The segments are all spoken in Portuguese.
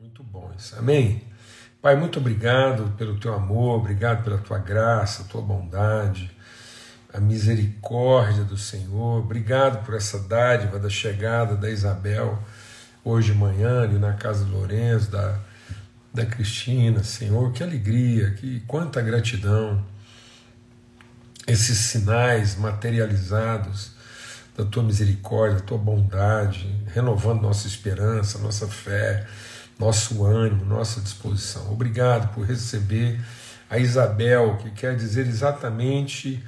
Muito bom isso. Amém? Pai, muito obrigado pelo teu amor, obrigado pela tua graça, tua bondade, a misericórdia do Senhor. Obrigado por essa dádiva da chegada da Isabel hoje de manhã ali na casa do Lourenço, da, da Cristina. Senhor, que alegria, que quanta gratidão. Esses sinais materializados da tua misericórdia, da tua bondade, renovando nossa esperança, nossa fé nosso ânimo, nossa disposição. Obrigado por receber a Isabel, que quer dizer exatamente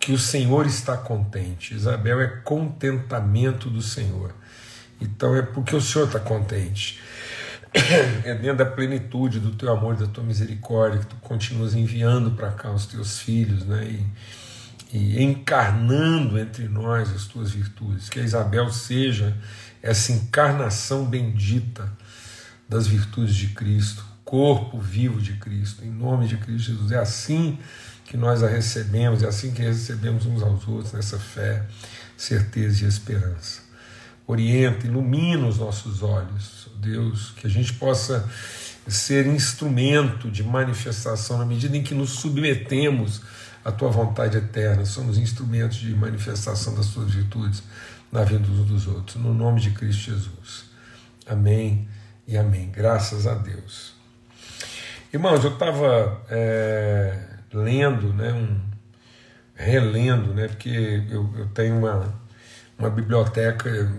que o Senhor está contente. Isabel é contentamento do Senhor. Então é porque o Senhor está contente. É dentro da plenitude do teu amor, da tua misericórdia, que tu continuas enviando para cá os teus filhos, né? E, e encarnando entre nós as tuas virtudes. Que a Isabel seja essa encarnação bendita das virtudes de Cristo, corpo vivo de Cristo, em nome de Cristo Jesus. É assim que nós a recebemos, é assim que recebemos uns aos outros nessa fé, certeza e esperança. Orienta, ilumina os nossos olhos, Deus, que a gente possa ser instrumento de manifestação na medida em que nos submetemos à tua vontade eterna, somos instrumentos de manifestação das tuas virtudes na vida uns dos outros, no nome de Cristo Jesus. Amém e amém. Graças a Deus. Irmãos, eu estava é, lendo, né, um, relendo, né, porque eu, eu tenho uma, uma biblioteca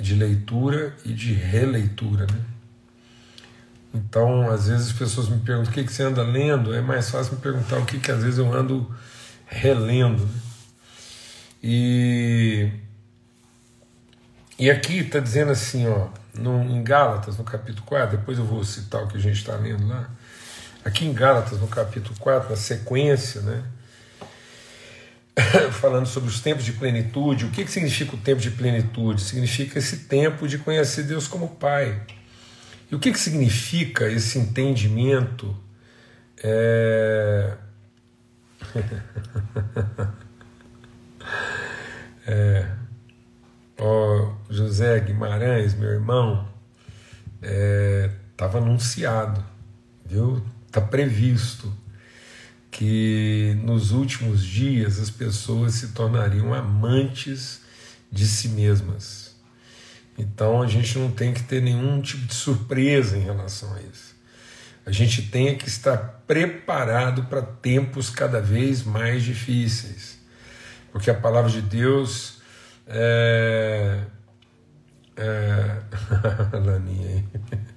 de leitura e de releitura. Né? Então, às vezes as pessoas me perguntam o que, que você anda lendo, é mais fácil me perguntar o que, que às vezes eu ando relendo. Né? E, e aqui está dizendo assim, ó, no, em Gálatas, no capítulo 4, depois eu vou citar o que a gente está lendo lá. Aqui em Gálatas, no capítulo 4, na sequência, né? falando sobre os tempos de plenitude. O que, que significa o tempo de plenitude? Significa esse tempo de conhecer Deus como Pai. E o que, que significa esse entendimento? É... é... Ó, José Guimarães, meu irmão, estava é, anunciado, viu? Está previsto que nos últimos dias as pessoas se tornariam amantes de si mesmas. Então a gente não tem que ter nenhum tipo de surpresa em relação a isso. A gente tem que estar preparado para tempos cada vez mais difíceis, porque a palavra de Deus é... É... a Laninha aí.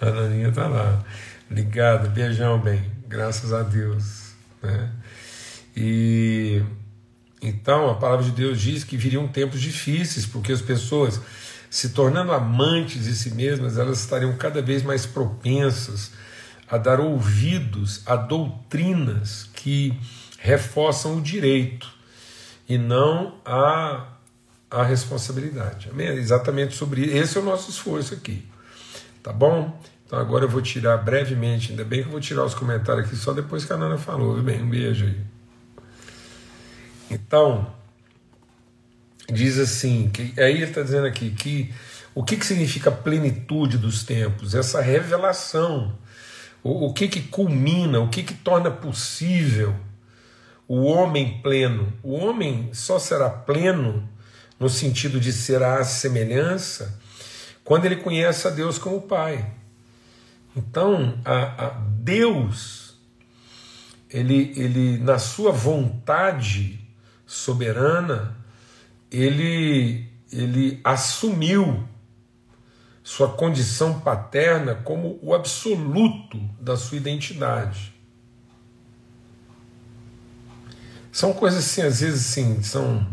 A Laninha tá lá. Ligado, beijão, bem. Graças a Deus. Né? E então a palavra de Deus diz que viriam tempos difíceis, porque as pessoas, se tornando amantes de si mesmas, elas estariam cada vez mais propensas a dar ouvidos a doutrinas que reforçam o direito e não a, a responsabilidade. Amém? É exatamente sobre isso. Esse é o nosso esforço aqui. Tá bom? Então agora eu vou tirar brevemente, ainda bem que eu vou tirar os comentários aqui só depois que a Nana falou, viu bem? Um beijo aí. Então, diz assim, que, aí ele está dizendo aqui que o que, que significa plenitude dos tempos? Essa revelação. O, o que, que culmina, o que, que torna possível o homem pleno. O homem só será pleno no sentido de será a semelhança quando ele conhece a Deus como Pai. Então, a, a Deus, ele, ele, na sua vontade soberana, ele, ele assumiu sua condição paterna como o absoluto da sua identidade. São coisas assim, às vezes assim, são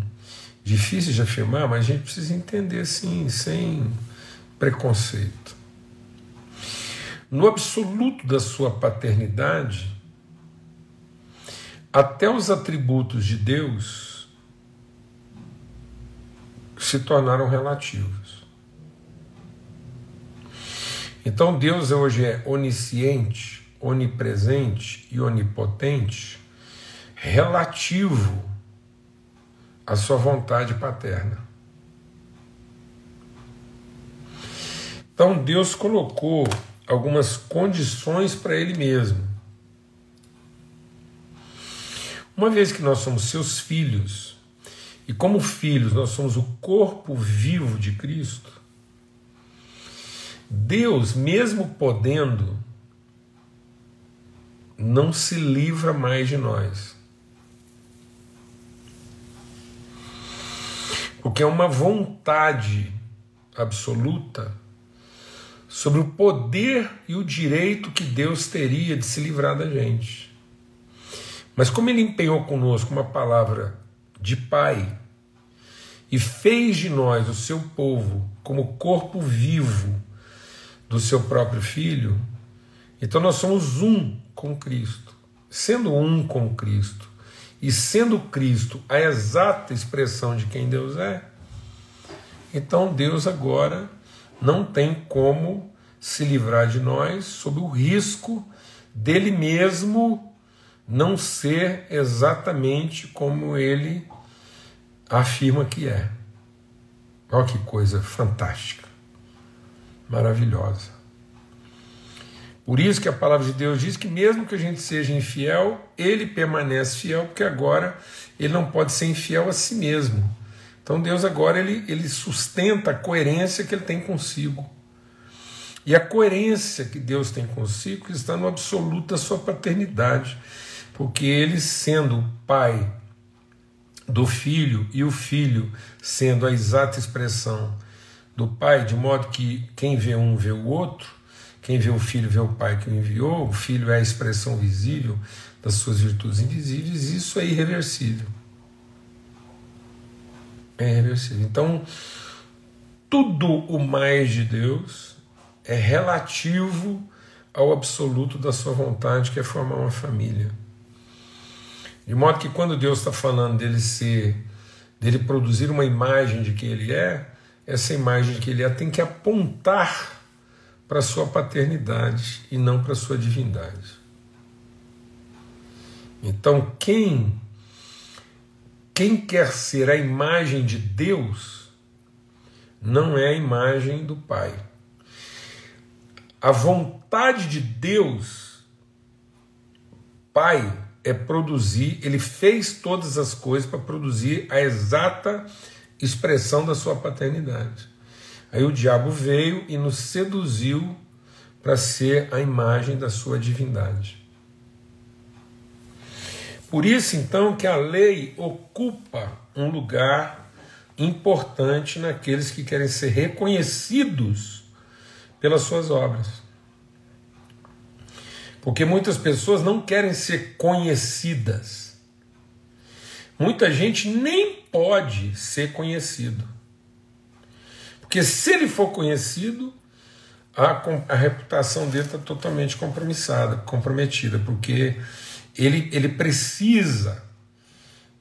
difíceis de afirmar, mas a gente precisa entender assim, sem preconceito. No absoluto da sua paternidade, até os atributos de Deus se tornaram relativos. Então Deus hoje é onisciente, onipresente e onipotente relativo à sua vontade paterna. Então Deus colocou algumas condições para Ele mesmo. Uma vez que nós somos seus filhos, e como filhos nós somos o corpo vivo de Cristo, Deus, mesmo podendo, não se livra mais de nós. Porque é uma vontade absoluta sobre o poder e o direito que Deus teria de se livrar da gente. Mas como ele empenhou conosco uma palavra de Pai e fez de nós o seu povo como corpo vivo do seu próprio Filho, então nós somos um com Cristo. Sendo um com Cristo e sendo Cristo a exata expressão de quem Deus é, então Deus agora não tem como se livrar de nós sob o risco dele mesmo não ser exatamente como ele afirma que é. Olha que coisa fantástica, maravilhosa. Por isso que a palavra de Deus diz que mesmo que a gente seja infiel, ele permanece fiel, porque agora ele não pode ser infiel a si mesmo. Então Deus agora ele, ele sustenta a coerência que ele tem consigo. E a coerência que Deus tem consigo está no absoluto da sua paternidade porque ele, sendo pai do filho e o filho sendo a exata expressão do pai, de modo que quem vê um vê o outro, quem vê o filho vê o pai que o enviou, o filho é a expressão visível das suas virtudes invisíveis, isso é irreversível. É irreversível. Então, tudo o mais de Deus é relativo ao absoluto da sua vontade, que é formar uma família. De modo que quando Deus está falando dele ser, dele produzir uma imagem de quem ele é, essa imagem de que ele é tem que apontar para sua paternidade e não para sua divindade. Então, quem quem quer ser a imagem de Deus não é a imagem do Pai. A vontade de Deus, Pai, é produzir, ele fez todas as coisas para produzir a exata expressão da sua paternidade. Aí o diabo veio e nos seduziu para ser a imagem da sua divindade. Por isso, então, que a lei ocupa um lugar importante naqueles que querem ser reconhecidos pelas suas obras. Porque muitas pessoas não querem ser conhecidas. Muita gente nem pode ser conhecido. Porque se ele for conhecido, a, a reputação dele está totalmente compromissada, comprometida, porque ele, ele precisa,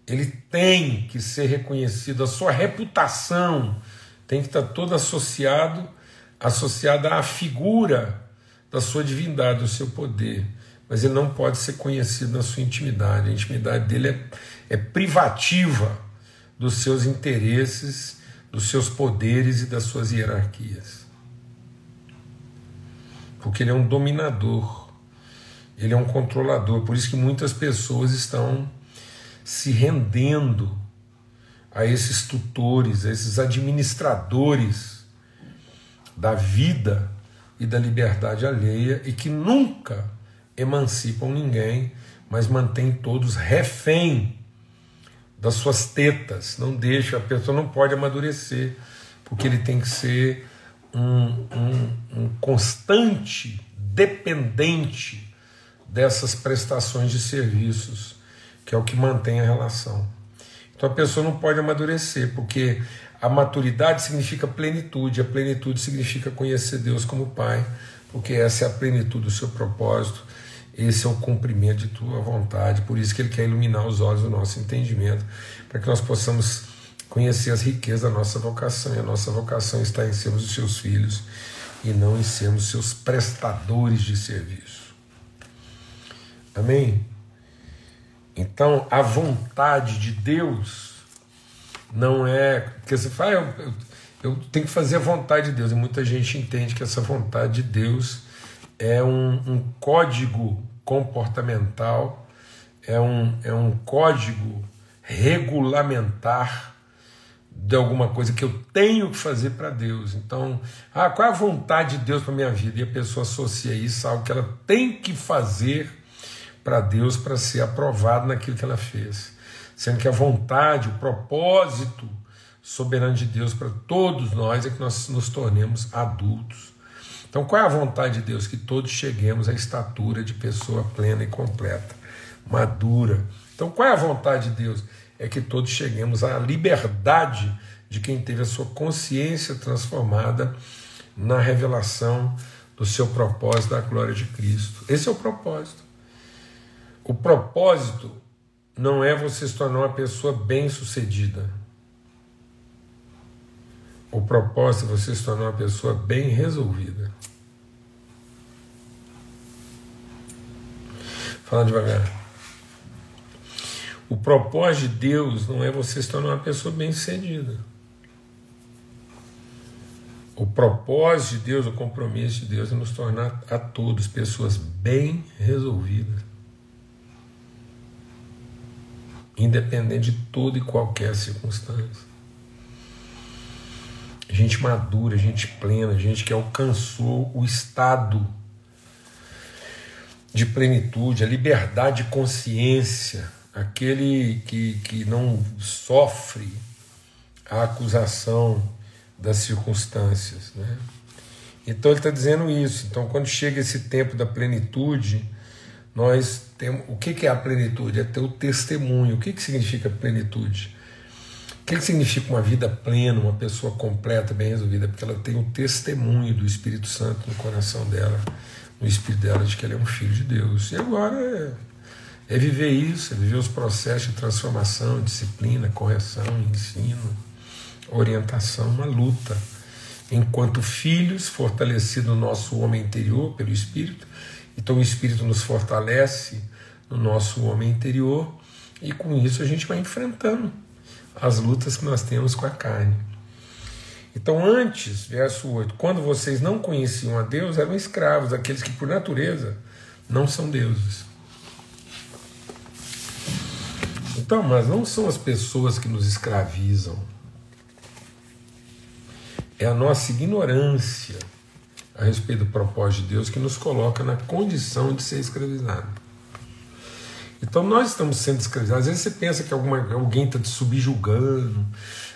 ele tem que ser reconhecido, a sua reputação tem que estar tá toda associado, associada à figura da sua divindade, do seu poder, mas ele não pode ser conhecido na sua intimidade. A intimidade dele é, é privativa dos seus interesses, dos seus poderes e das suas hierarquias. Porque ele é um dominador, ele é um controlador. Por isso que muitas pessoas estão se rendendo a esses tutores, a esses administradores da vida e da liberdade alheia e que nunca emancipam ninguém, mas mantêm todos refém das suas tetas. Não deixa, a pessoa não pode amadurecer, porque ele tem que ser um, um, um constante dependente dessas prestações de serviços, que é o que mantém a relação. Então a pessoa não pode amadurecer, porque a maturidade significa plenitude, a plenitude significa conhecer Deus como Pai, porque essa é a plenitude do seu propósito, esse é o cumprimento de tua vontade, por isso que Ele quer iluminar os olhos do nosso entendimento, para que nós possamos conhecer as riquezas da nossa vocação, e a nossa vocação está em sermos os seus filhos e não em sermos seus prestadores de serviço. Amém? Então, a vontade de Deus não é. Porque você fala, eu, eu, eu tenho que fazer a vontade de Deus. E muita gente entende que essa vontade de Deus é um, um código comportamental, é um, é um código regulamentar de alguma coisa que eu tenho que fazer para Deus. Então, ah, qual é a vontade de Deus para minha vida? E a pessoa associa isso a algo que ela tem que fazer para Deus para ser aprovado naquilo que ela fez. Sendo que a vontade, o propósito soberano de Deus para todos nós é que nós nos tornemos adultos. Então, qual é a vontade de Deus? Que todos cheguemos à estatura de pessoa plena e completa, madura. Então, qual é a vontade de Deus? É que todos cheguemos à liberdade de quem teve a sua consciência transformada na revelação do seu propósito da glória de Cristo. Esse é o propósito. O propósito não é você se tornar uma pessoa bem-sucedida. O propósito é você se tornar uma pessoa bem resolvida. Fala devagar. O propósito de Deus não é você se tornar uma pessoa bem-sucedida. O propósito de Deus, o compromisso de Deus é nos tornar a todos pessoas bem resolvidas. Independente de toda e qualquer circunstância gente madura, gente plena, gente que alcançou o estado de plenitude, a liberdade de consciência, aquele que, que não sofre a acusação das circunstâncias. Né? Então ele está dizendo isso. Então, quando chega esse tempo da plenitude, nós temos. O que, que é a plenitude? É ter o testemunho. O que, que significa plenitude? O que significa uma vida plena, uma pessoa completa, bem resolvida? Porque ela tem o testemunho do Espírito Santo no coração dela, no espírito dela, de que ela é um filho de Deus. E agora é, é viver isso, é viver os processos de transformação, disciplina, correção, ensino, orientação, uma luta. Enquanto filhos, fortalecido no nosso homem interior pelo Espírito, então o Espírito nos fortalece no nosso homem interior, e com isso a gente vai enfrentando as lutas que nós temos com a carne. Então, antes, verso 8: quando vocês não conheciam a Deus, eram escravos, aqueles que por natureza não são deuses. Então, mas não são as pessoas que nos escravizam, é a nossa ignorância a respeito do propósito de Deus que nos coloca na condição de ser escravizado. Então nós estamos sendo escravizados. Às vezes você pensa que alguma, alguém está te subjugando,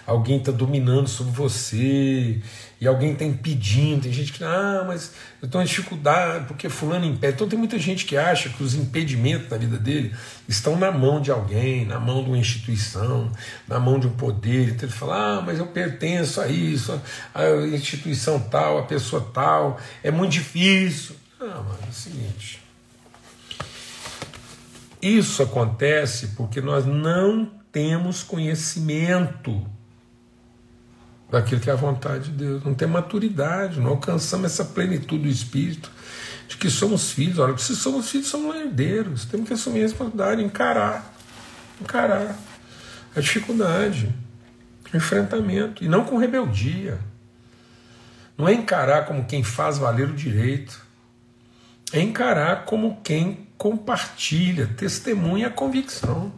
alguém está dominando sobre você, e alguém está impedindo. Tem gente que, ah, mas eu estou em dificuldade porque fulano impede. Então tem muita gente que acha que os impedimentos na vida dele estão na mão de alguém, na mão de uma instituição, na mão de um poder. Então ele fala, ah, mas eu pertenço a isso, a instituição tal, a pessoa tal, é muito difícil. Ah, mano, é o seguinte isso acontece porque nós não temos conhecimento daquilo que é a vontade de Deus, não temos maturidade, não alcançamos essa plenitude do Espírito, de que somos filhos. Olha, se somos filhos, somos herdeiros, temos que assumir a responsabilidade, encarar, encarar a dificuldade, o enfrentamento, e não com rebeldia. Não é encarar como quem faz valer o direito, é encarar como quem compartilha, testemunha a convicção.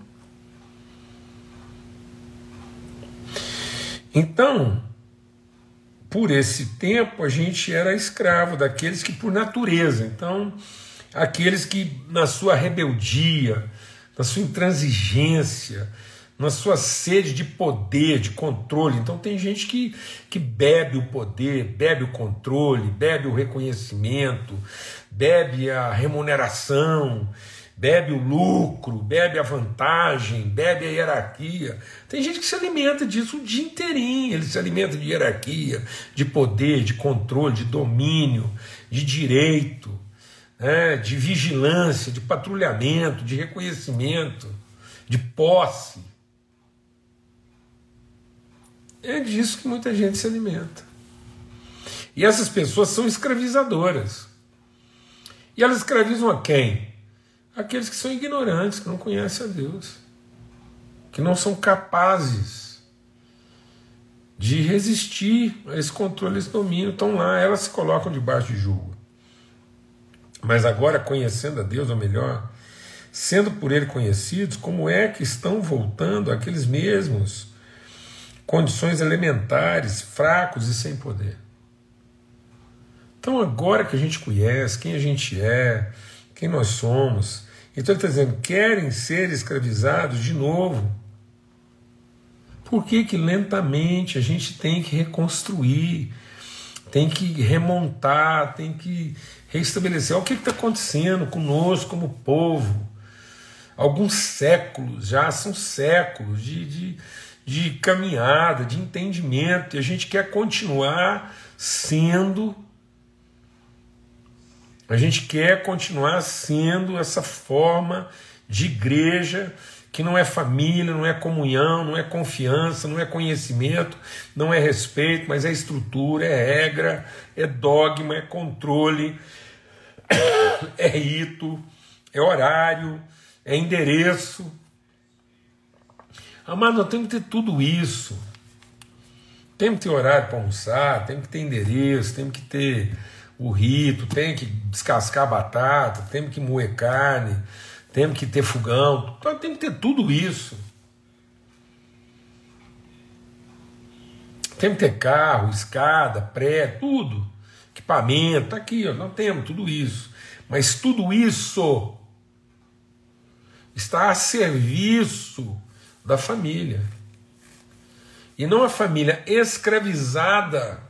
Então, por esse tempo, a gente era escravo daqueles que, por natureza, então, aqueles que, na sua rebeldia, na sua intransigência, na sua sede de poder, de controle. Então, tem gente que, que bebe o poder, bebe o controle, bebe o reconhecimento, bebe a remuneração, bebe o lucro, bebe a vantagem, bebe a hierarquia. Tem gente que se alimenta disso o dia inteirinho, ele se alimenta de hierarquia, de poder, de controle, de domínio, de direito, né, de vigilância, de patrulhamento, de reconhecimento, de posse. É disso que muita gente se alimenta. E essas pessoas são escravizadoras. E elas escravizam a quem? Aqueles que são ignorantes, que não conhecem a Deus, que não são capazes de resistir a esse controle, esse domínio, estão lá, elas se colocam debaixo de julgo. Mas agora, conhecendo a Deus, ou melhor, sendo por Ele conhecidos, como é que estão voltando aqueles mesmos condições elementares, fracos e sem poder? Então, agora que a gente conhece quem a gente é, quem nós somos, então ele está dizendo: querem ser escravizados de novo. Por que, que lentamente a gente tem que reconstruir, tem que remontar, tem que restabelecer? Olha o que está acontecendo conosco como povo. Alguns séculos, já são séculos de, de, de caminhada, de entendimento, e a gente quer continuar sendo a gente quer continuar sendo essa forma de igreja que não é família, não é comunhão, não é confiança, não é conhecimento, não é respeito, mas é estrutura, é regra, é dogma, é controle, é rito, é horário, é endereço. Amado, nós temos que ter tudo isso. Temos que ter horário para almoçar, temos que ter endereço, temos que ter o rito, tem que descascar batata, tem que moer carne, tem que ter fogão, então, tem que ter tudo isso. Tem que ter carro, escada, pré, tudo. Equipamento, tá aqui, ó, nós temos tudo isso. Mas tudo isso está a serviço da família. E não a família escravizada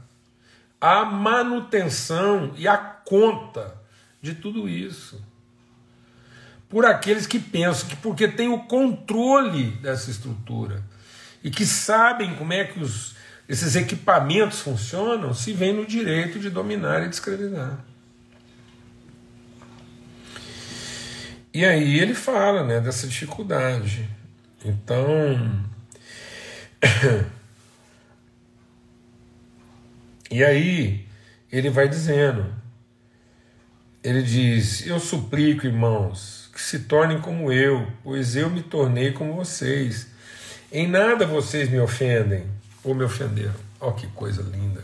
a manutenção e a conta de tudo isso. Por aqueles que pensam que porque tem o controle dessa estrutura e que sabem como é que os, esses equipamentos funcionam, se vem no direito de dominar e de escravizar. E aí ele fala né, dessa dificuldade. Então. E aí ele vai dizendo, ele diz: Eu suplico, irmãos, que se tornem como eu, pois eu me tornei como vocês. Em nada vocês me ofendem ou me ofenderam. Ó, que coisa linda,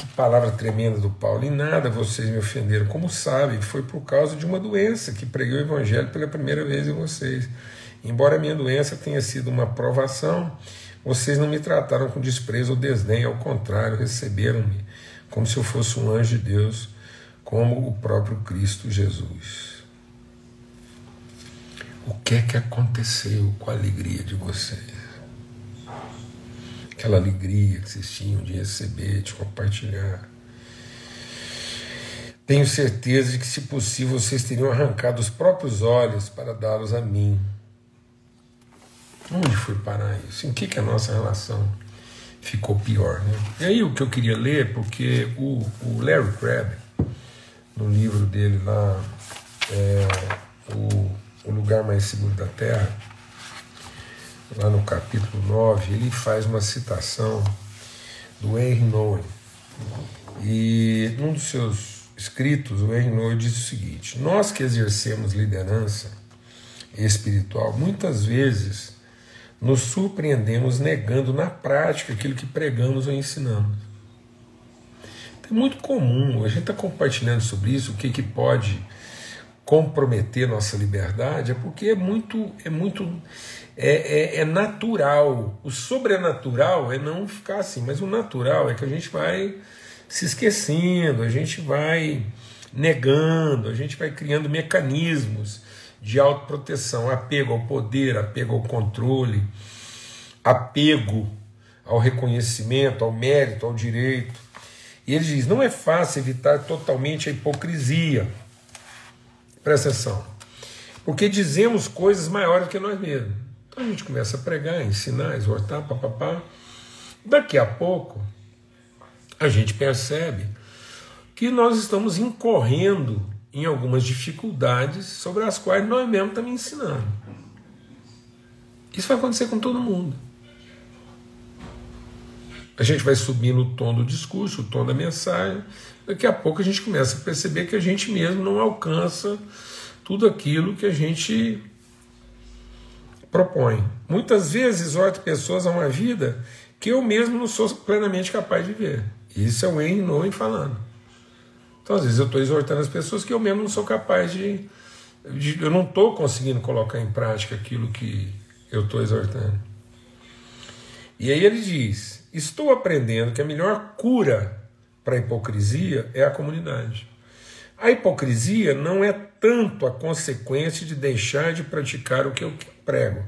que palavra tremenda do Paulo. Em nada vocês me ofenderam. Como sabem, foi por causa de uma doença que preguei o evangelho pela primeira vez em vocês. Embora minha doença tenha sido uma provação, vocês não me trataram com desprezo ou desdém, ao contrário, receberam-me como se eu fosse um anjo de Deus, como o próprio Cristo Jesus. O que é que aconteceu com a alegria de vocês? Aquela alegria que vocês tinham de receber, de compartilhar. Tenho certeza de que, se possível, vocês teriam arrancado os próprios olhos para dá-los a mim Onde foi parar isso? Em que, que a nossa relação ficou pior? Né? E aí o que eu queria ler, porque o, o Larry Crabb, no livro dele lá, é, o, o Lugar Mais Seguro da Terra, lá no capítulo 9, ele faz uma citação do Henry Nowen. E num dos seus escritos, o Henry Nowen diz o seguinte: Nós que exercemos liderança espiritual, muitas vezes nos surpreendemos negando na prática aquilo que pregamos ou ensinamos. É muito comum, a gente está compartilhando sobre isso, o que, que pode comprometer nossa liberdade, é porque é muito, é muito, é, é, é natural. O sobrenatural é não ficar assim, mas o natural é que a gente vai se esquecendo, a gente vai negando, a gente vai criando mecanismos de autoproteção, apego ao poder, apego ao controle, apego ao reconhecimento, ao mérito, ao direito. E ele diz: não é fácil evitar totalmente a hipocrisia. Presta atenção. Porque dizemos coisas maiores que nós mesmos. Então a gente começa a pregar, ensinar, exortar, papapá. Daqui a pouco, a gente percebe que nós estamos incorrendo em algumas dificuldades sobre as quais nós mesmos estamos ensinando. Isso vai acontecer com todo mundo. A gente vai subir no tom do discurso, o tom da mensagem. Daqui a pouco a gente começa a perceber que a gente mesmo não alcança tudo aquilo que a gente propõe. Muitas vezes exorta pessoas a uma vida que eu mesmo não sou plenamente capaz de ver. Isso é o Wayne Nowen falando. Então, às vezes, eu estou exortando as pessoas que eu mesmo não sou capaz de. de eu não estou conseguindo colocar em prática aquilo que eu estou exortando. E aí ele diz: Estou aprendendo que a melhor cura para a hipocrisia é a comunidade. A hipocrisia não é tanto a consequência de deixar de praticar o que eu prego.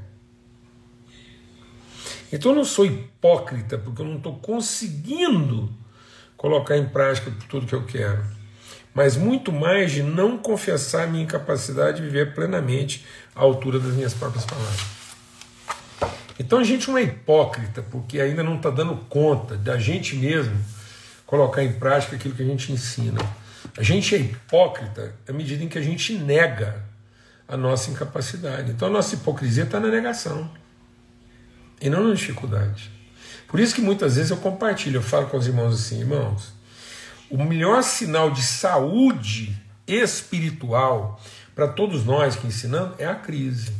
Então eu não sou hipócrita porque eu não estou conseguindo colocar em prática tudo que eu quero, mas muito mais de não confessar minha incapacidade de viver plenamente à altura das minhas próprias palavras. Então a gente não é hipócrita porque ainda não está dando conta da gente mesmo colocar em prática aquilo que a gente ensina. A gente é hipócrita à medida em que a gente nega a nossa incapacidade. Então a nossa hipocrisia está na negação e não na dificuldade. Por isso que muitas vezes eu compartilho, eu falo com os irmãos assim, irmãos, o melhor sinal de saúde espiritual para todos nós que ensinamos é a crise.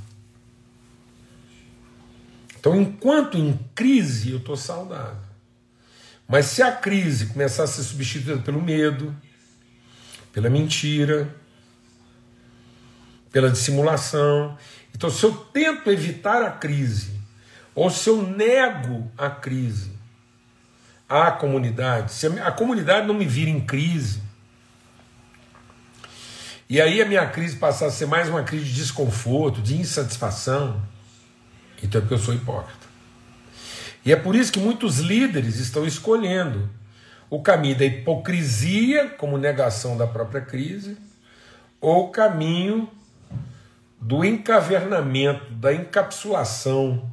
Então, enquanto em crise, eu estou saudável. Mas se a crise começar a ser substituída pelo medo, pela mentira, pela dissimulação, então se eu tento evitar a crise, ou se eu nego a crise à comunidade, se a comunidade não me vira em crise, e aí a minha crise passar a ser mais uma crise de desconforto, de insatisfação, então é porque eu sou hipócrita. E é por isso que muitos líderes estão escolhendo o caminho da hipocrisia, como negação da própria crise, ou o caminho do encavernamento, da encapsulação.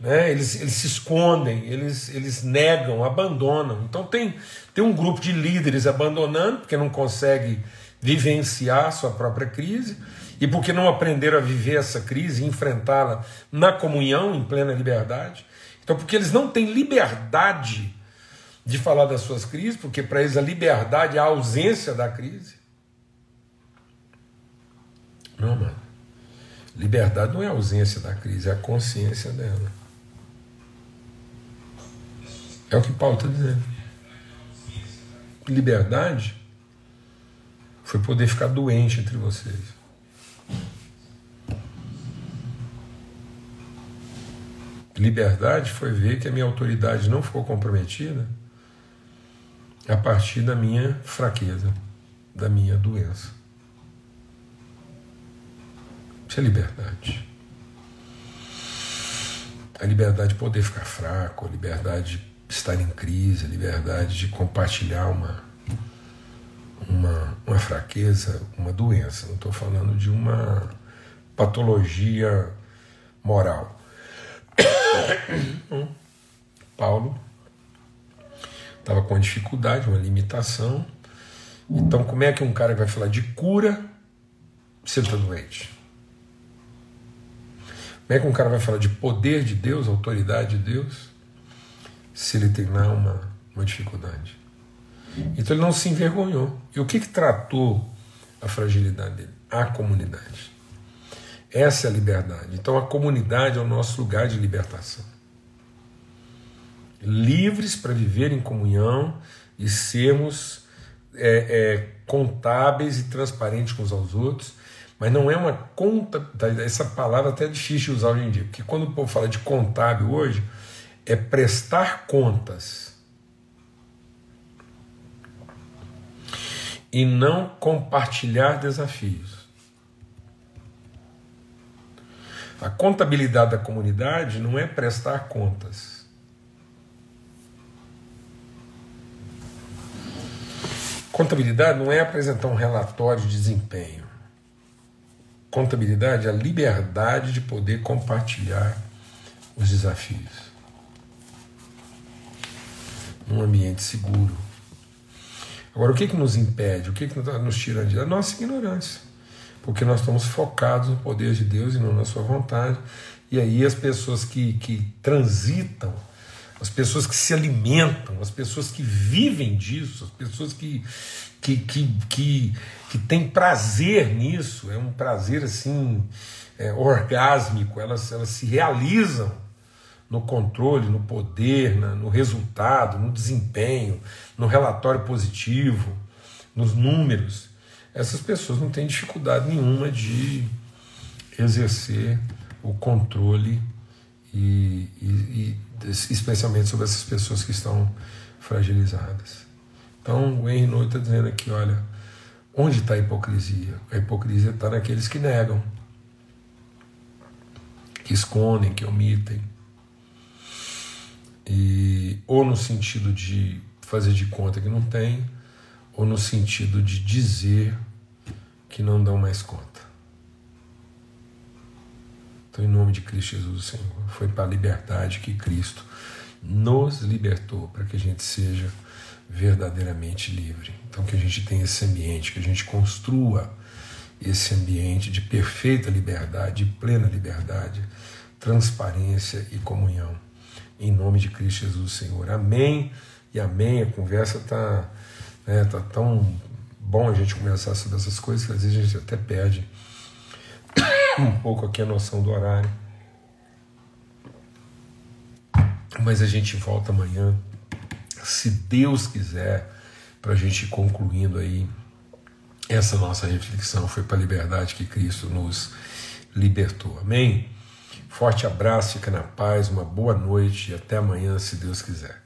Né? Eles, eles se escondem, eles, eles negam, abandonam. Então tem, tem um grupo de líderes abandonando, porque não consegue vivenciar sua própria crise, e porque não aprenderam a viver essa crise e enfrentá-la na comunhão, em plena liberdade. Então, porque eles não têm liberdade de falar das suas crises, porque para eles a liberdade é a ausência da crise. Não, mano. Liberdade não é a ausência da crise, é a consciência dela. É o que Paulo está dizendo. Liberdade foi poder ficar doente entre vocês. Liberdade foi ver que a minha autoridade não ficou comprometida a partir da minha fraqueza, da minha doença. Isso é liberdade. A liberdade de poder ficar fraco, a liberdade de estar em crise, a liberdade de compartilhar uma, uma, uma fraqueza, uma doença. Não estou falando de uma patologia moral. Paulo estava com uma dificuldade, uma limitação. Então, como é que um cara vai falar de cura se ele está doente? Como é que um cara vai falar de poder de Deus, autoridade de Deus, se ele tem lá uma, uma dificuldade? Então ele não se envergonhou. E o que, que tratou a fragilidade dele? A comunidade. Essa é a liberdade. Então a comunidade é o nosso lugar de libertação. Livres para viver em comunhão e sermos é, é, contábeis e transparentes com os aos outros, mas não é uma conta. Essa palavra até é difícil de usar hoje em dia, porque quando o povo fala de contábil hoje, é prestar contas. E não compartilhar desafios. A contabilidade da comunidade não é prestar contas. Contabilidade não é apresentar um relatório de desempenho. Contabilidade é a liberdade de poder compartilhar os desafios. Num ambiente seguro. Agora, o que, que nos impede? O que, que nos tira de? A nossa ignorância porque nós estamos focados no poder de Deus e não na sua vontade. E aí as pessoas que, que transitam, as pessoas que se alimentam, as pessoas que vivem disso, as pessoas que, que, que, que, que têm prazer nisso, é um prazer assim é, orgásmico, elas, elas se realizam no controle, no poder, no resultado, no desempenho, no relatório positivo, nos números, essas pessoas não têm dificuldade nenhuma de exercer o controle e, e, e especialmente sobre essas pessoas que estão fragilizadas. Então o Henry Noy está dizendo aqui, olha, onde está a hipocrisia? A hipocrisia está naqueles que negam, que escondem, que omitem. E, ou no sentido de fazer de conta que não tem, ou no sentido de dizer que não dão mais conta. Então, em nome de Cristo Jesus, Senhor, foi para a liberdade que Cristo nos libertou, para que a gente seja verdadeiramente livre. Então, que a gente tenha esse ambiente, que a gente construa esse ambiente de perfeita liberdade, de plena liberdade, transparência e comunhão. Em nome de Cristo Jesus, Senhor. Amém e amém. A conversa está né, tá tão bom a gente conversar sobre essas coisas que às vezes a gente até perde um pouco aqui a noção do horário. Mas a gente volta amanhã, se Deus quiser, para a gente ir concluindo aí essa nossa reflexão. Foi para a liberdade que Cristo nos libertou. Amém? Forte abraço, fica na paz, uma boa noite e até amanhã, se Deus quiser.